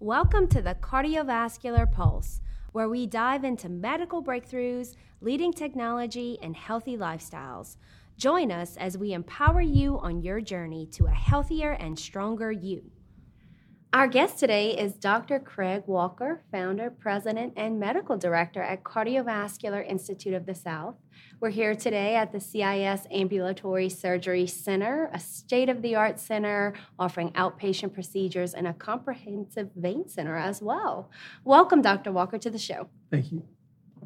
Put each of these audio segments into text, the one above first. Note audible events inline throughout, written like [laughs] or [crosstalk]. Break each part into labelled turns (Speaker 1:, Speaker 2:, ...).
Speaker 1: Welcome to the Cardiovascular Pulse, where we dive into medical breakthroughs, leading technology, and healthy lifestyles. Join us as we empower you on your journey to a healthier and stronger you. Our guest today is Dr. Craig Walker, founder, president, and medical director at Cardiovascular Institute of the South. We're here today at the CIS Ambulatory Surgery Center, a state of the art center offering outpatient procedures and a comprehensive vein center as well. Welcome, Dr. Walker, to the show.
Speaker 2: Thank you.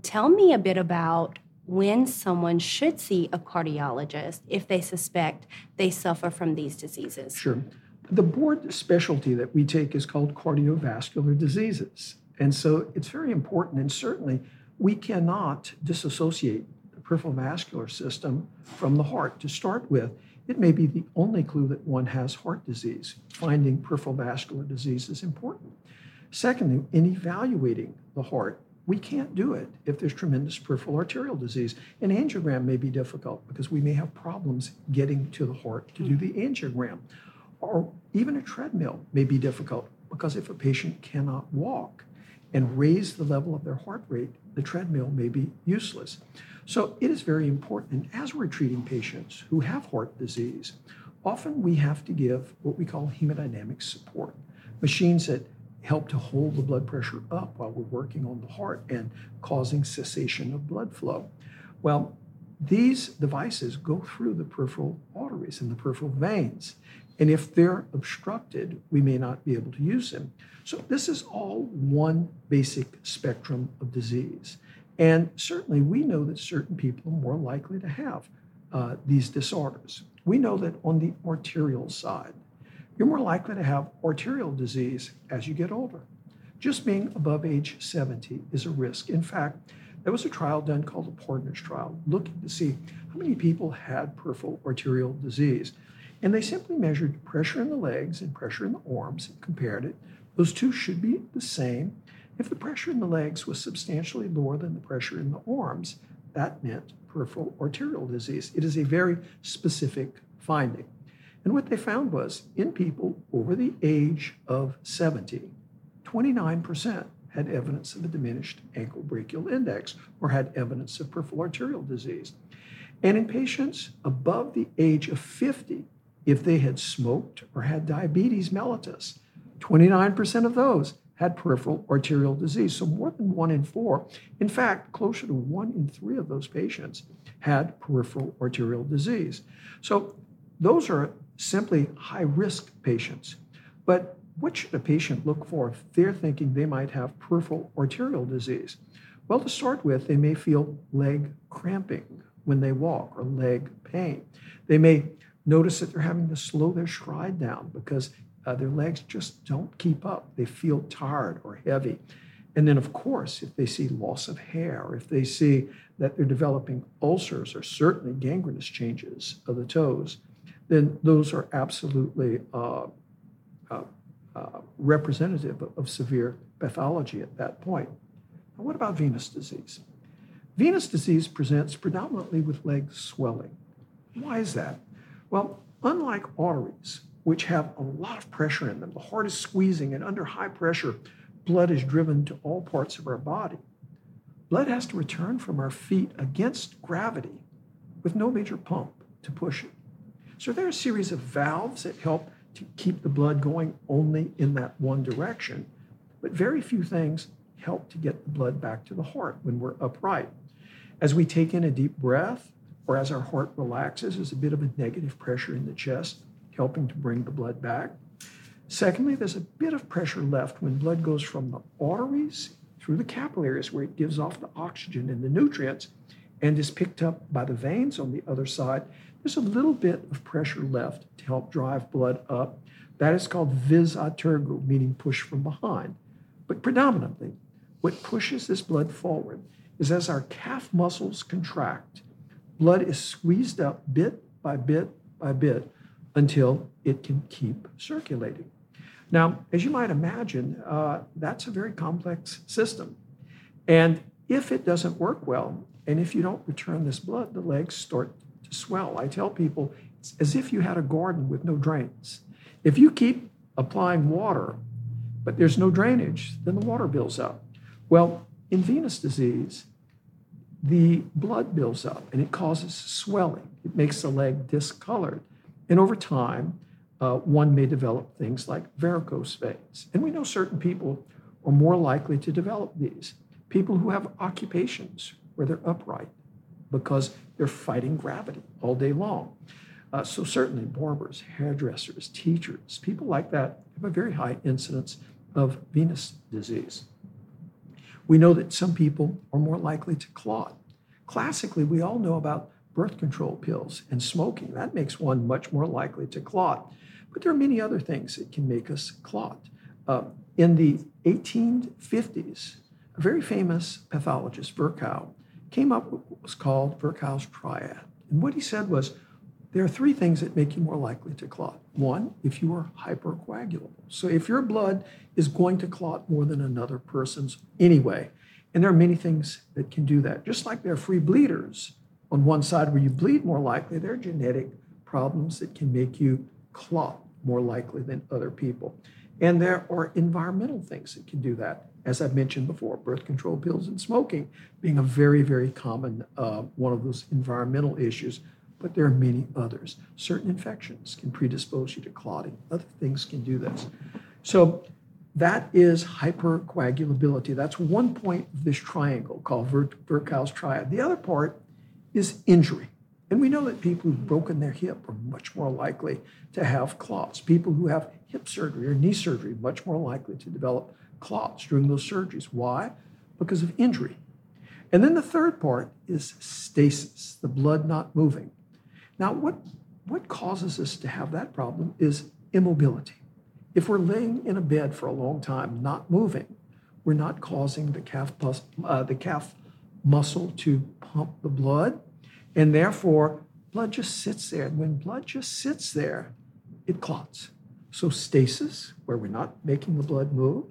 Speaker 1: Tell me a bit about when someone should see a cardiologist if they suspect they suffer from these diseases.
Speaker 2: Sure. The board specialty that we take is called cardiovascular diseases. And so it's very important, and certainly we cannot disassociate the peripheral vascular system from the heart. To start with, it may be the only clue that one has heart disease. Finding peripheral vascular disease is important. Secondly, in evaluating the heart, we can't do it if there's tremendous peripheral arterial disease. An angiogram may be difficult because we may have problems getting to the heart to do hmm. the angiogram or even a treadmill may be difficult because if a patient cannot walk and raise the level of their heart rate, the treadmill may be useless. So it is very important. And as we're treating patients who have heart disease, often we have to give what we call hemodynamic support, machines that help to hold the blood pressure up while we're working on the heart and causing cessation of blood flow. Well, these devices go through the peripheral arteries and the peripheral veins. And if they're obstructed, we may not be able to use them. So, this is all one basic spectrum of disease. And certainly, we know that certain people are more likely to have uh, these disorders. We know that on the arterial side, you're more likely to have arterial disease as you get older. Just being above age 70 is a risk. In fact, there was a trial done called the Partners Trial, looking to see how many people had peripheral arterial disease. And they simply measured pressure in the legs and pressure in the arms and compared it. Those two should be the same. If the pressure in the legs was substantially lower than the pressure in the arms, that meant peripheral arterial disease. It is a very specific finding. And what they found was in people over the age of 70, 29% had evidence of a diminished ankle brachial index or had evidence of peripheral arterial disease. And in patients above the age of 50, if they had smoked or had diabetes mellitus. 29% of those had peripheral arterial disease. So more than one in four, in fact, closer to one in three of those patients had peripheral arterial disease. So those are simply high risk patients. But what should a patient look for if they're thinking they might have peripheral arterial disease? Well, to start with, they may feel leg cramping when they walk or leg pain. They may notice that they're having to slow their stride down because uh, their legs just don't keep up. They feel tired or heavy. And then, of course, if they see loss of hair, if they see that they're developing ulcers or certainly gangrenous changes of the toes, then those are absolutely uh, uh, uh representative of severe pathology at that point. Now, what about venous disease? Venous disease presents predominantly with leg swelling. Why is that? Well, unlike arteries, which have a lot of pressure in them, the heart is squeezing, and under high pressure, blood is driven to all parts of our body. Blood has to return from our feet against gravity with no major pump to push it. So there are a series of valves that help to keep the blood going only in that one direction, but very few things help to get the blood back to the heart when we're upright. As we take in a deep breath, or as our heart relaxes, there's a bit of a negative pressure in the chest, helping to bring the blood back. Secondly, there's a bit of pressure left when blood goes from the arteries through the capillaries, where it gives off the oxygen and the nutrients, and is picked up by the veins on the other side. There's a little bit of pressure left to help drive blood up. That is called vis a tergo, meaning push from behind. But predominantly, what pushes this blood forward is as our calf muscles contract blood is squeezed up bit by bit by bit until it can keep circulating. Now, as you might imagine, uh, that's a very complex system. And if it doesn't work well, and if you don't return this blood, the legs start to swell. I tell people it's as if you had a garden with no drains. If you keep applying water but there's no drainage, then the water builds up. Well, in venous disease, the blood builds up and it causes swelling. It makes the leg discolored. And over time, uh, one may develop things like varicose veins. And we know certain people are more likely to develop these. People who have occupations where they're upright because they're fighting gravity all day long. Uh, so, certainly, barbers, hairdressers, teachers, people like that have a very high incidence of venous disease. We know that some people are more likely to clot. Classically, we all know about birth control pills and smoking. That makes one much more likely to clot. But there are many other things that can make us clot. Uh, in the 1850s, a very famous pathologist, Virchow, came up with what was called Virchow's triad. And what he said was there are three things that make you more likely to clot. One, if you are hypercoagulable. So if your blood is going to clot more than another person's anyway, and there are many things that can do that. Just like there are free bleeders on one side where you bleed more likely, there are genetic problems that can make you clot more likely than other people. And there are environmental things that can do that. As I've mentioned before, birth control pills and smoking being a very, very common uh, one of those environmental issues. But there are many others. Certain infections can predispose you to clotting. Other things can do this. So that is hypercoagulability. That's one point of this triangle called Virchow's triad. The other part is injury. And we know that people who've broken their hip are much more likely to have clots. People who have hip surgery or knee surgery much more likely to develop clots during those surgeries. Why? Because of injury. And then the third part is stasis, the blood not moving. Now, what, what causes us to have that problem is immobility. If we're laying in a bed for a long time, not moving, we're not causing the calf, uh, the calf muscle to pump the blood and therefore, blood just sits there. And when blood just sits there, it clots. So, stasis, where we're not making the blood move,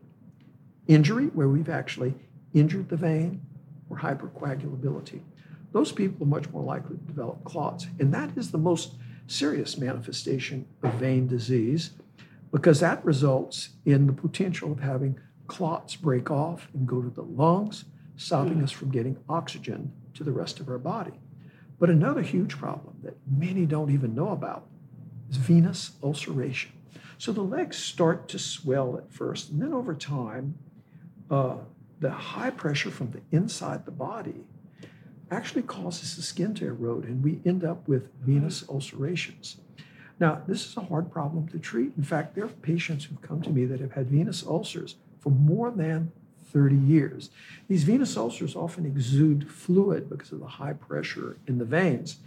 Speaker 2: injury, where we've actually injured the vein, or hypercoagulability. Those people are much more likely to develop clots. And that is the most serious manifestation of vein disease because that results in the potential of having clots break off and go to the lungs, stopping us from getting oxygen to the rest of our body. But another huge problem that many don't even know about is venous ulceration. So the legs start to swell at first, and then over time, uh, the high pressure from the inside the body actually causes the skin to erode, and we end up with venous ulcerations. Now, this is a hard problem to treat. In fact, there are patients who've come to me that have had venous ulcers for more than 30 years. These venous ulcers often exude fluid because of the high pressure in the veins.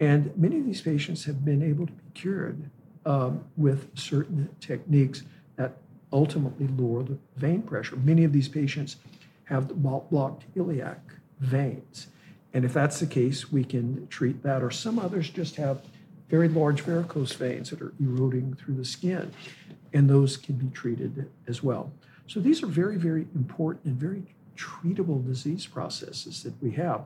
Speaker 2: And many of these patients have been able to be cured um, with certain techniques that ultimately lower the vein pressure. Many of these patients have blocked iliac veins. And if that's the case, we can treat that. Or some others just have very large varicose veins that are eroding through the skin, and those can be treated as well. So these are very, very important and very treatable disease processes that we have.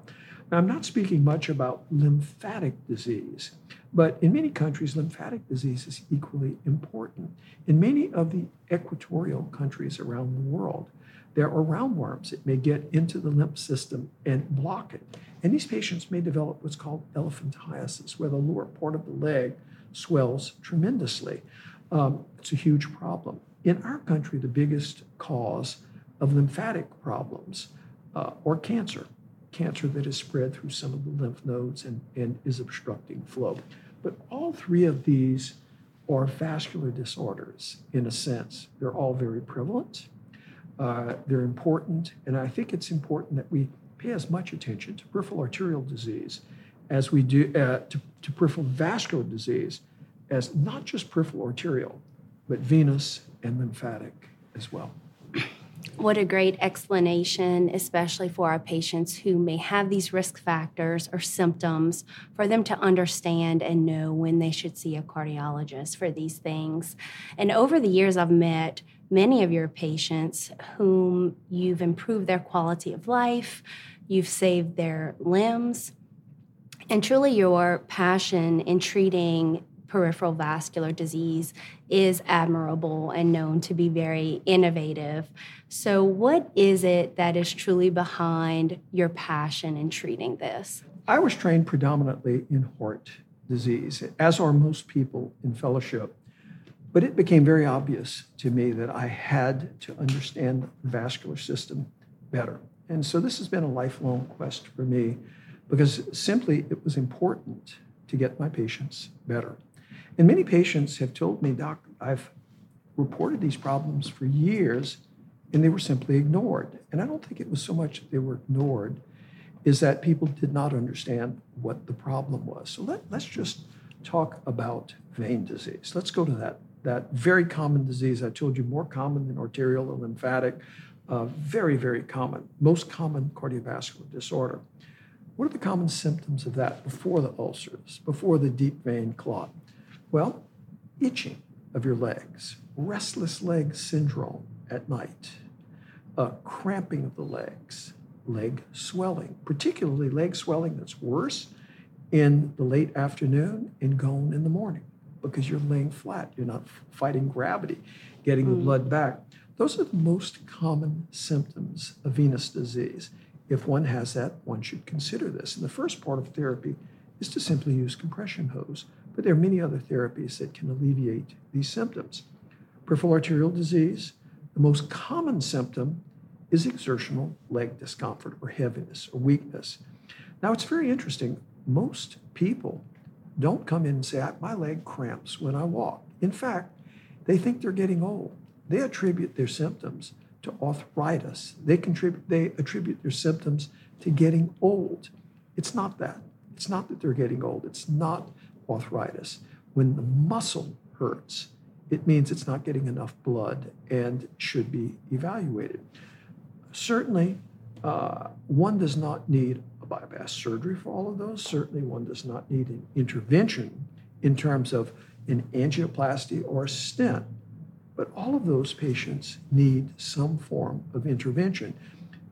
Speaker 2: Now, I'm not speaking much about lymphatic disease, but in many countries, lymphatic disease is equally important. In many of the equatorial countries around the world, there are roundworms that may get into the lymph system and block it. And these patients may develop what's called elephantiasis, where the lower part of the leg swells tremendously. Um, it's a huge problem. In our country, the biggest cause of lymphatic problems uh, or cancer, cancer that is spread through some of the lymph nodes and, and is obstructing flow. But all three of these are vascular disorders in a sense. They're all very prevalent, uh, they're important, and I think it's important that we pay as much attention to peripheral arterial disease as we do uh, to, to peripheral vascular disease as not just peripheral arterial, but venous and lymphatic as well.
Speaker 1: What a great explanation, especially for our patients who may have these risk factors or symptoms, for them to understand and know when they should see a cardiologist for these things. And over the years, I've met many of your patients whom you've improved their quality of life, you've saved their limbs, and truly your passion in treating peripheral vascular disease is admirable and known to be very innovative. So, what is it that is truly behind your passion in treating this?
Speaker 2: I was trained predominantly in heart disease, as are most people in fellowship. But it became very obvious to me that I had to understand the vascular system better. And so this has been a lifelong quest for me because simply it was important to get my patients better. And many patients have told me, Doc, I've reported these problems for years and they were simply ignored. And I don't think it was so much that they were ignored, is that people did not understand what the problem was. So let, let's just talk about vein disease. Let's go to that, that very common disease. I told you more common than arterial or lymphatic, uh, very, very common, most common cardiovascular disorder. What are the common symptoms of that before the ulcers, before the deep vein clot? Well, itching of your legs, restless leg syndrome at night, uh, cramping of the legs, leg swelling, particularly leg swelling that's worse in the late afternoon and gone in the morning because you're laying flat. You're not fighting gravity, getting mm. the blood back. Those are the most common symptoms of venous disease. If one has that, one should consider this. And the first part of therapy is to simply use compression hose, but there are many other therapies that can alleviate these symptoms. Peripheral arterial disease, the most common symptom is exertional leg discomfort or heaviness or weakness. Now, it's very interesting. Most people don't come in and say, My leg cramps when I walk. In fact, they think they're getting old. They attribute their symptoms to arthritis. They contribute, they attribute their symptoms to getting old. It's not that. It's not that they're getting old. It's not arthritis. When the muscle hurts, it means it's not getting enough blood and should be evaluated. Certainly, uh, one does not need a bypass surgery for all of those. Certainly, one does not need an intervention in terms of an angioplasty or a stent. But all of those patients need some form of intervention.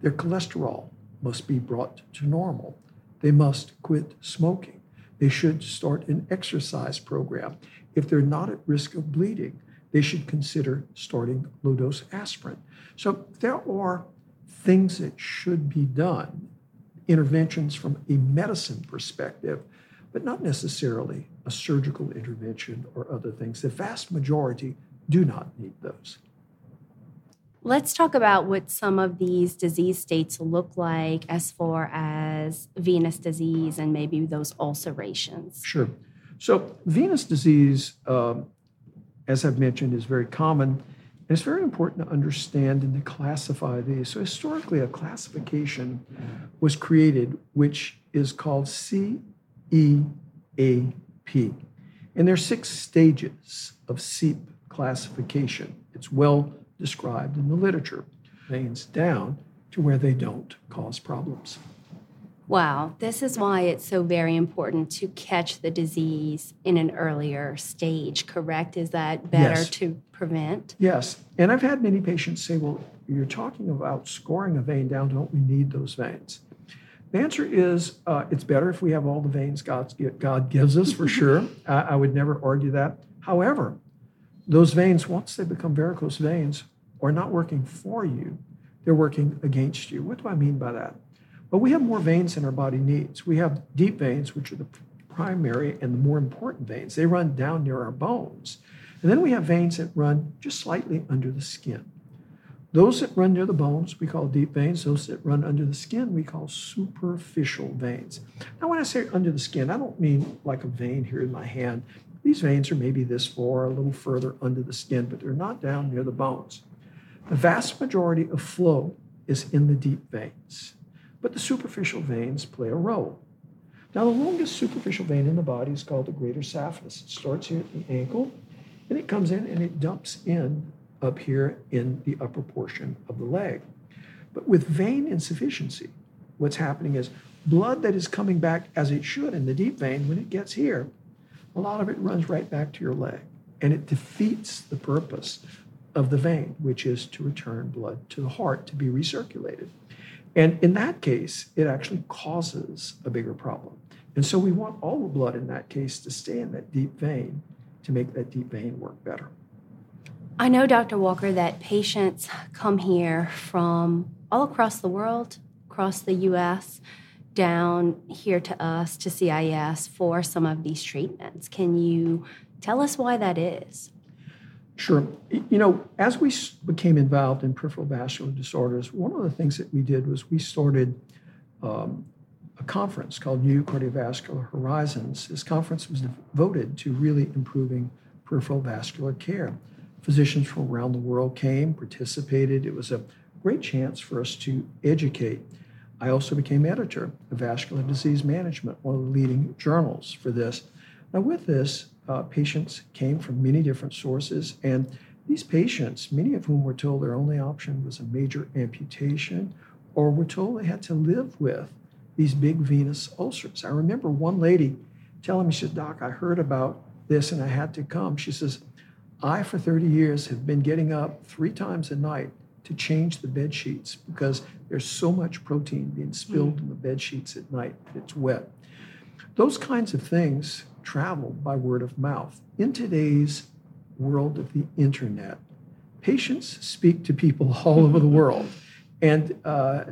Speaker 2: Their cholesterol must be brought to normal. They must quit smoking. They should start an exercise program. If they're not at risk of bleeding, they should consider starting low dose aspirin. So there are things that should be done, interventions from a medicine perspective, but not necessarily a surgical intervention or other things. The vast majority do not need those.
Speaker 1: Let's talk about what some of these disease states look like as far as venous disease and maybe those ulcerations.
Speaker 2: Sure. So, venous disease, um, as I've mentioned, is very common and it's very important to understand and to classify these. So, historically, a classification was created which is called CEAP. And there are six stages of CEAP classification. It's well described in the literature. Veins down to where they don't cause problems.
Speaker 1: Wow, this is why it's so very important to catch the disease in an earlier stage, correct? Is that better yes. to prevent?
Speaker 2: Yes. And I've had many patients say, well, you're talking about scoring a vein down. Don't we need those veins? The answer is uh, it's better if we have all the veins God, God gives us, for [laughs] sure. I, I would never argue that. However, those veins, once they become varicose veins, are not working for you, they're working against you. What do I mean by that? But we have more veins than our body needs. We have deep veins, which are the primary and the more important veins. They run down near our bones. And then we have veins that run just slightly under the skin. Those that run near the bones, we call deep veins. Those that run under the skin, we call superficial veins. Now, when I say under the skin, I don't mean like a vein here in my hand. These veins are maybe this far, a little further under the skin, but they're not down near the bones. The vast majority of flow is in the deep veins but the superficial veins play a role. Now, the longest superficial vein in the body is called the greater saphenous. It starts here at the ankle, and it comes in and it dumps in up here in the upper portion of the leg. But with vein insufficiency, what's happening is blood that is coming back as it should in the deep vein, when it gets here, a lot of it runs right back to your leg. And it defeats the purpose of the vein, which is to return blood to the heart to be recirculated. And in that case, it actually causes a bigger problem. And so we want all the blood in that case to stay in that deep vein to make that deep vein work better.
Speaker 1: I know, Dr. Walker, that patients come here from all across the world, across the U.S., down here to us, to CIS, for some of these treatments. Can you tell us why that is?
Speaker 2: Sure. You know, as we became involved in peripheral vascular disorders, one of the things that we did was we started um, a conference called New Cardiovascular Horizons. This conference was devoted to really improving peripheral vascular care. Physicians from around the world came, participated. It was a great chance for us to educate. I also became editor of Vascular Disease Management, one of the leading journals for this. Now, with this, uh, patients came from many different sources, and these patients, many of whom were told their only option was a major amputation, or were told they had to live with these big venous ulcers. I remember one lady telling me, she said, Doc, I heard about this and I had to come. She says, I, for 30 years, have been getting up three times a night to change the bed sheets because there's so much protein being spilled mm. in the bed sheets at night that it's wet. Those kinds of things travel by word of mouth. In today's world of the internet, patients speak to people [laughs] all over the world. And uh,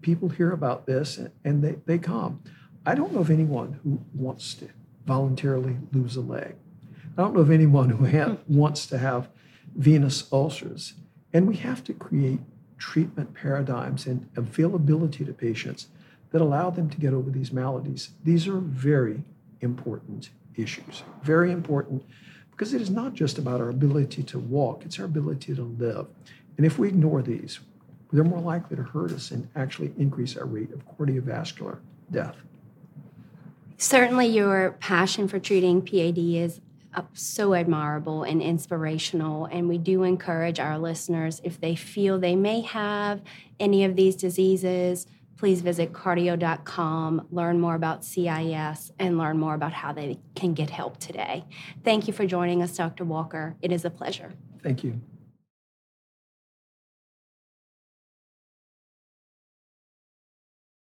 Speaker 2: people hear about this and they, they come. I don't know of anyone who wants to voluntarily lose a leg. I don't know of anyone who ha- wants to have venous ulcers. And we have to create treatment paradigms and availability to patients that allow them to get over these maladies. These are very important issues, very important because it is not just about our ability to walk, it's our ability to live. And if we ignore these, they're more likely to hurt us and actually increase our rate of cardiovascular death.
Speaker 1: Certainly, your passion for treating PAD is so admirable and inspirational. And we do encourage our listeners, if they feel they may have any of these diseases, please visit cardio.com, learn more about CIS, and learn more about how they can get help today. Thank you for joining us, Dr. Walker. It is a pleasure.
Speaker 2: Thank you.